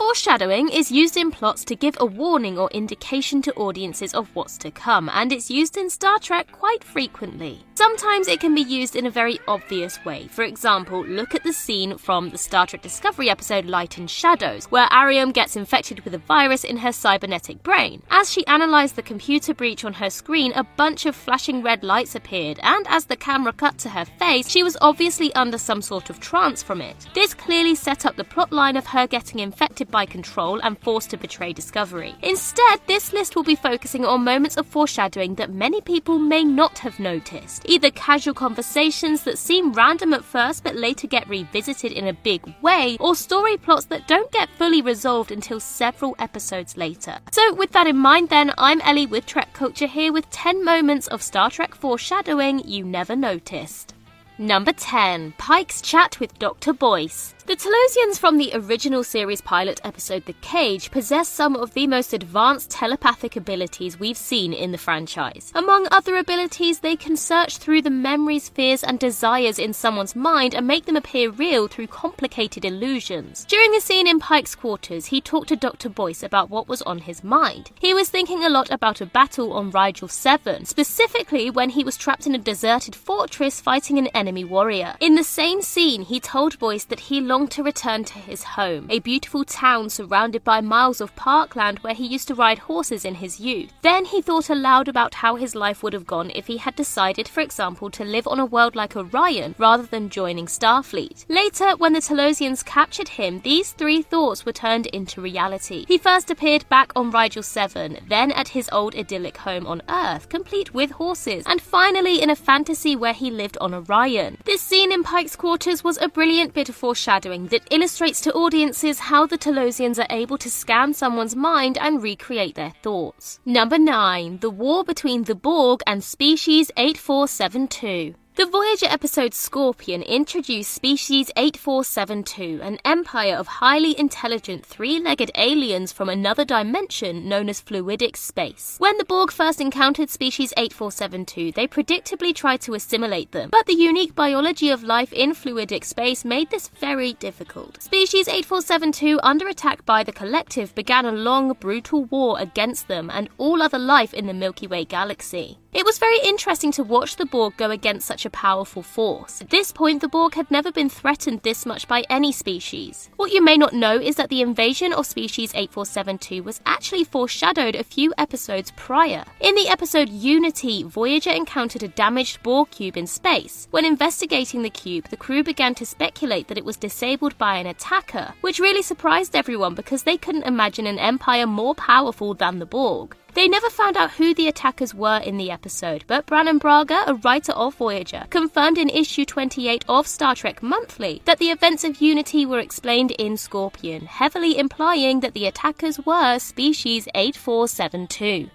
Foreshadowing is used in plots to give a warning or indication to audiences of what's to come, and it's used in Star Trek quite frequently. Sometimes it can be used in a very obvious way. For example, look at the scene from the Star Trek Discovery episode Light and Shadows, where Airiam gets infected with a virus in her cybernetic brain. As she analysed the computer breach on her screen, a bunch of flashing red lights appeared, and as the camera cut to her face, she was obviously under some sort of trance from it. This clearly set up the plot line of her getting infected by control and forced to betray Discovery. Instead, this list will be focusing on moments of foreshadowing that many people may not have noticed. Either casual conversations that seem random at first but later get revisited in a big way, or story plots that don't get fully resolved until several episodes later. So, with that in mind, then, I'm Ellie with Trek Culture here with 10 moments of Star Trek foreshadowing you never noticed. Number 10 Pike's chat with Dr. Boyce. The Talosians from the original series pilot episode The Cage possess some of the most advanced telepathic abilities we've seen in the franchise. Among other abilities, they can search through the memories, fears, and desires in someone's mind and make them appear real through complicated illusions. During the scene in Pike's quarters, he talked to Dr. Boyce about what was on his mind. He was thinking a lot about a battle on Rigel 7, specifically when he was trapped in a deserted fortress fighting an enemy warrior. In the same scene, he told Boyce that he longed to return to his home, a beautiful town surrounded by miles of parkland where he used to ride horses in his youth. Then he thought aloud about how his life would have gone if he had decided, for example, to live on a world like Orion rather than joining Starfleet. Later, when the Talosians captured him, these three thoughts were turned into reality. He first appeared back on Rigel 7, then at his old idyllic home on Earth, complete with horses, and finally in a fantasy where he lived on Orion. This scene in Pike's quarters was a brilliant bit of foreshadowing that illustrates to audiences how the Talosians are able to scan someone's mind and recreate their thoughts. Number 9. The War Between the Borg and Species 8472. The Voyager episode Scorpion introduced Species 8472, an empire of highly intelligent three legged aliens from another dimension known as fluidic space. When the Borg first encountered Species 8472, they predictably tried to assimilate them, but the unique biology of life in fluidic space made this very difficult. Species 8472, under attack by the Collective, began a long, brutal war against them and all other life in the Milky Way galaxy. It was very interesting to watch the Borg go against such a powerful force. At this point, the Borg had never been threatened this much by any species. What you may not know is that the invasion of species 8472 was actually foreshadowed a few episodes prior. In the episode Unity, Voyager encountered a damaged Borg cube in space. When investigating the cube, the crew began to speculate that it was disabled by an attacker, which really surprised everyone because they couldn't imagine an empire more powerful than the Borg. They never found out who the attackers were in the episode, but Brannon Braga, a writer of Voyager, confirmed in issue 28 of Star Trek Monthly that the events of Unity were explained in Scorpion, heavily implying that the attackers were species 8472.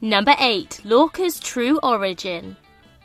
Number 8. Lorca's True Origin.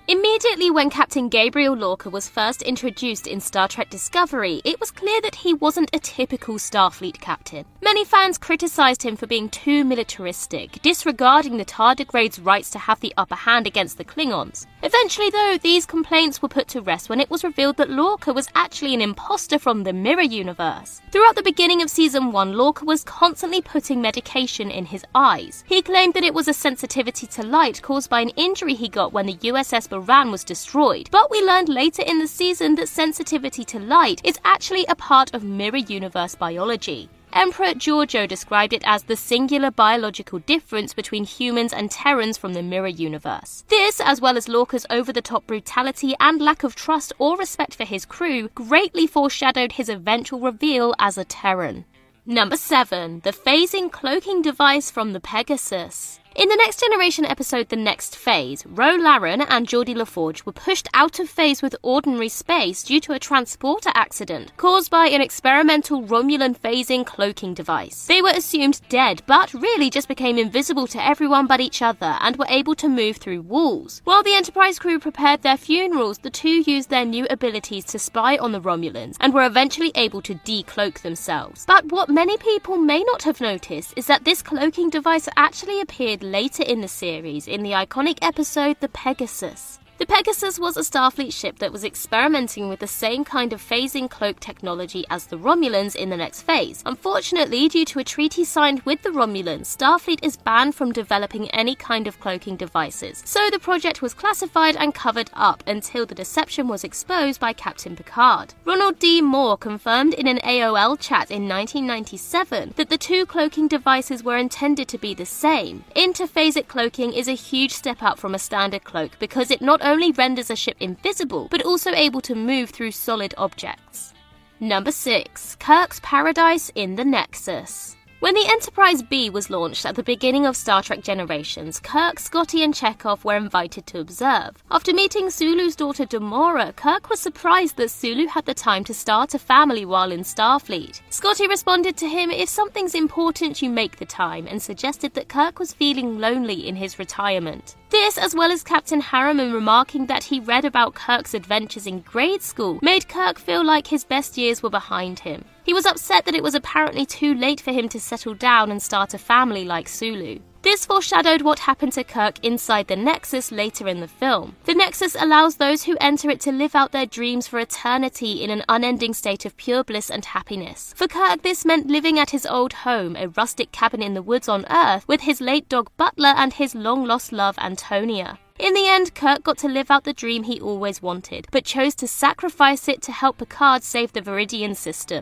Immediately when Captain Gabriel Lorca was first introduced in Star Trek Discovery, it was clear that he wasn't a typical Starfleet captain. Many fans criticized him for being too militaristic, disregarding the tardigrade's rights to have the upper hand against the Klingons. Eventually, though, these complaints were put to rest when it was revealed that Lorca was actually an imposter from the Mirror Universe. Throughout the beginning of season 1, Lorca was constantly putting medication in his eyes. He claimed that it was a sensitivity to light caused by an injury he got when the USS Buran was destroyed. But we learned later in the season that sensitivity to light is actually a part of Mirror Universe biology. Emperor Georgiou described it as the singular biological difference between humans and Terrans from the Mirror universe. This, as well as Lorca's over the top brutality and lack of trust or respect for his crew, greatly foreshadowed his eventual reveal as a Terran. Number 7. The phasing cloaking device from the Pegasus. In the Next Generation episode The Next Phase, Ro Laren and Geordi LaForge were pushed out of phase with ordinary space due to a transporter accident caused by an experimental Romulan phasing cloaking device. They were assumed dead, but really just became invisible to everyone but each other and were able to move through walls. While the Enterprise crew prepared their funerals, the two used their new abilities to spy on the Romulans and were eventually able to decloak themselves. But what many people may not have noticed is that this cloaking device actually appeared later in the series in the iconic episode The Pegasus. The Pegasus was a Starfleet ship that was experimenting with the same kind of phasing cloak technology as the Romulans in the next phase. Unfortunately, due to a treaty signed with the Romulans, Starfleet is banned from developing any kind of cloaking devices. So the project was classified and covered up until the deception was exposed by Captain Picard. Ronald D. Moore confirmed in an AOL chat in 1997 that the two cloaking devices were intended to be the same. Interphasic cloaking is a huge step up from a standard cloak because it not only renders a ship invisible, but also able to move through solid objects. Number 6. Kirk's Paradise in the Nexus. When the Enterprise B was launched at the beginning of Star Trek Generations, Kirk, Scotty, and Chekov were invited to observe. After meeting Sulu's daughter Demora, Kirk was surprised that Sulu had the time to start a family while in Starfleet. Scotty responded to him, If something's important, you make the time, and suggested that Kirk was feeling lonely in his retirement. This, as well as Captain Harriman remarking that he read about Kirk's adventures in grade school, made Kirk feel like his best years were behind him. He was upset that it was apparently too late for him to settle down and start a family like Sulu. This foreshadowed what happened to Kirk inside the Nexus later in the film. The Nexus allows those who enter it to live out their dreams for eternity in an unending state of pure bliss and happiness. For Kirk, this meant living at his old home, a rustic cabin in the woods on Earth, with his late dog Butler and his long lost love Antonia. In the end, Kirk got to live out the dream he always wanted, but chose to sacrifice it to help Picard save the Veridian system.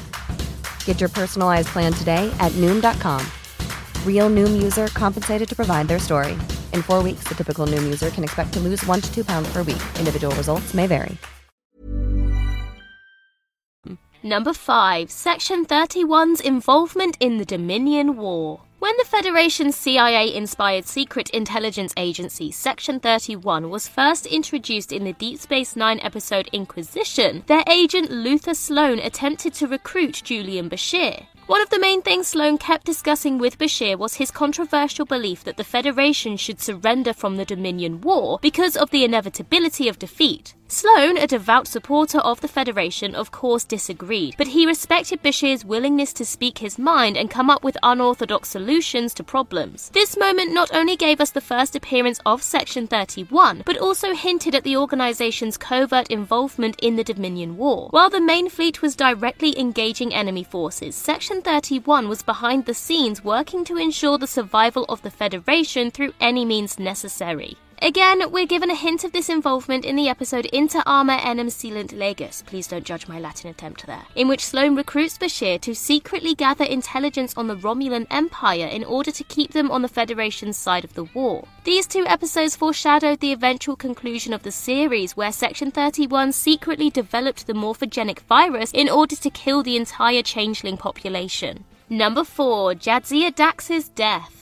Get your personalized plan today at Noom.com. Real Noom user compensated to provide their story. In four weeks, the typical Noom user can expect to lose one to two pounds per week. Individual results may vary. Number 5. Section 31's involvement in the Dominion War. When the Federation's CIA inspired secret intelligence agency, Section 31, was first introduced in the Deep Space Nine episode Inquisition, their agent Luther Sloan attempted to recruit Julian Bashir. One of the main things Sloan kept discussing with Bashir was his controversial belief that the Federation should surrender from the Dominion War because of the inevitability of defeat. Sloan, a devout supporter of the Federation, of course disagreed, but he respected Bashir's willingness to speak his mind and come up with unorthodox solutions to problems. This moment not only gave us the first appearance of Section 31, but also hinted at the organization's covert involvement in the Dominion War. While the main fleet was directly engaging enemy forces, Section 31 was behind the scenes working to ensure the survival of the Federation through any means necessary. Again, we're given a hint of this involvement in the episode Inter Arma Enim Silent Leges, please don't judge my Latin attempt there, in which Sloan recruits Bashir to secretly gather intelligence on the Romulan Empire in order to keep them on the Federation's side of the war. These two episodes foreshadowed the eventual conclusion of the series, where Section 31 secretly developed the morphogenic virus in order to kill the entire changeling population. Number 4 Jadzia Dax's death.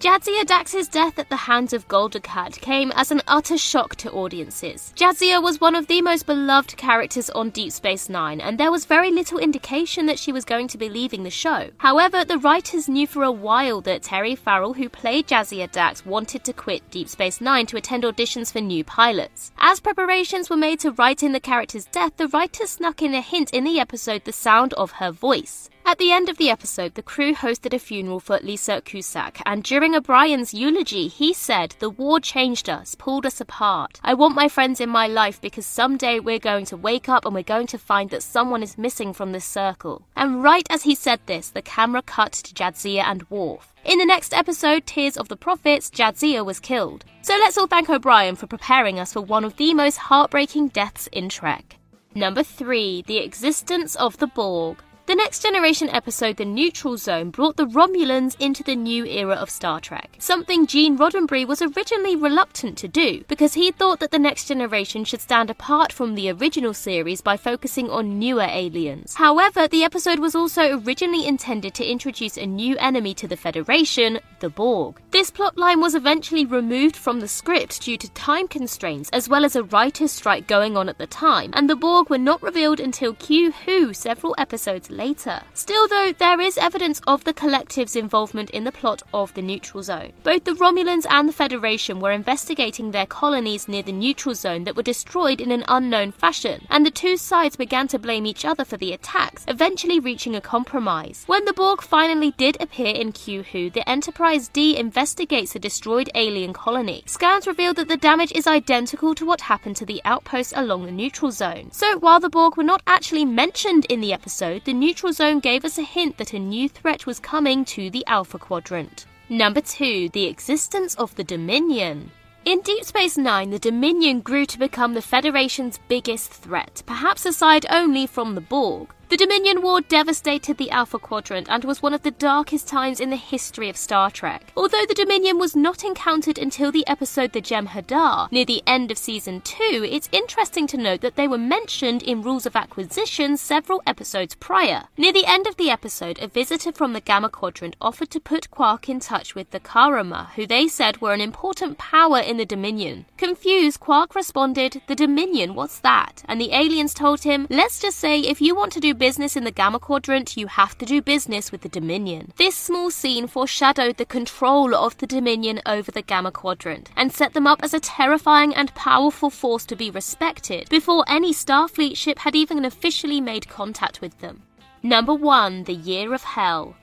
Jadzia Dax's death at the hands of Gul Dukat came as an utter shock to audiences. Jadzia was one of the most beloved characters on Deep Space Nine, and there was very little indication that she was going to be leaving the show. However, the writers knew for a while that Terry Farrell, who played Jadzia Dax, wanted to quit Deep Space Nine to attend auditions for new pilots. As preparations were made to write in the character's death, the writers snuck in a hint in the episode the sound of her voice. At the end of the episode, the crew hosted a funeral for Lisa Cusack, and during O'Brien's eulogy, he said, The war changed us, pulled us apart. I want my friends in my life because someday we're going to wake up and we're going to find that someone is missing from this circle. And right as he said this, the camera cut to Jadzia and Worf. In the next episode, Tears of the Prophets, Jadzia was killed. So let's all thank O'Brien for preparing us for one of the most heartbreaking deaths in Trek. Number 3. The Existence of the Borg. The Next Generation episode The Neutral Zone brought the Romulans into the new era of Star Trek, something Gene Roddenberry was originally reluctant to do because he thought that The Next Generation should stand apart from the original series by focusing on newer aliens. However, the episode was also originally intended to introduce a new enemy to the Federation, the Borg. This plotline was eventually removed from the script due to time constraints as well as a writer's strike going on at the time, and the Borg were not revealed until Q Who several episodes later later. Still, though, there is evidence of the collective's involvement in the plot of the Neutral Zone. Both the Romulans and the Federation were investigating their colonies near the Neutral Zone that were destroyed in an unknown fashion, and the two sides began to blame each other for the attacks, eventually reaching a compromise. When the Borg finally did appear in Who, the Enterprise D investigates the destroyed alien colony. Scans reveal that the damage is identical to what happened to the outposts along the Neutral Zone. So, while the Borg were not actually mentioned in the episode, the neutral zone gave us a hint that a new threat was coming to the Alpha Quadrant. Number 2. The existence of the Dominion. In Deep Space Nine, the Dominion grew to become the Federation's biggest threat, perhaps aside only from the Borg. The Dominion War devastated the Alpha Quadrant and was one of the darkest times in the history of Star Trek. Although the Dominion was not encountered until the episode The Jem'Hadar, near the end of season 2, it's interesting to note that they were mentioned in Rules of Acquisition several episodes prior. Near the end of the episode, a visitor from the Gamma Quadrant offered to put Quark in touch with the Karemma, who they said were an important power in the Dominion. Confused, Quark responded, The Dominion, what's that? And the aliens told him, Let's just say if you want to do business in the Gamma Quadrant, you have to do business with the Dominion. This small scene foreshadowed the control of the Dominion over the Gamma Quadrant and set them up as a terrifying and powerful force to be respected before any Starfleet ship had even officially made contact with them. Number 1 The Year of Hell.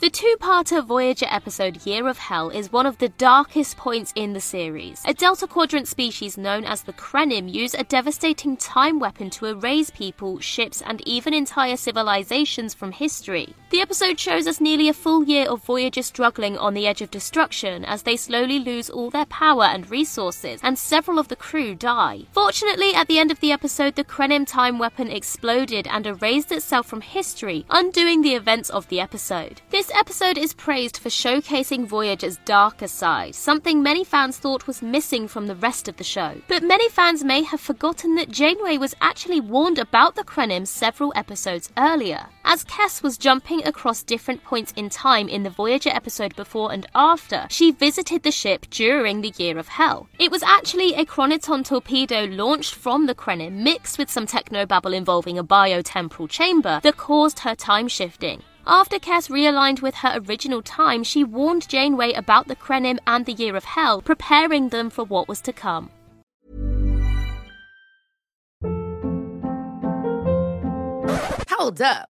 The two parter Voyager episode Year of Hell is one of the darkest points in the series. A Delta Quadrant species known as the Krenim use a devastating time weapon to erase people, ships, and even entire civilizations from history. The episode shows us nearly a full year of Voyager struggling on the edge of destruction as they slowly lose all their power and resources, and several of the crew die. Fortunately, at the end of the episode, the Krenim time weapon exploded and erased itself from history, undoing the events of the episode. This this episode is praised for showcasing Voyager's darker side, something many fans thought was missing from the rest of the show. But many fans may have forgotten that Janeway was actually warned about the Krenim several episodes earlier. As Kes was jumping across different points in time in the Voyager episode before and after, she visited the ship during the Year of Hell. It was actually a Chroniton torpedo launched from the Krenim mixed with some technobabble involving a biotemporal chamber that caused her time shifting. After Kes realigned with her original time, she warned Janeway about the Krenim and the Year of Hell, preparing them for what was to come. Hold up.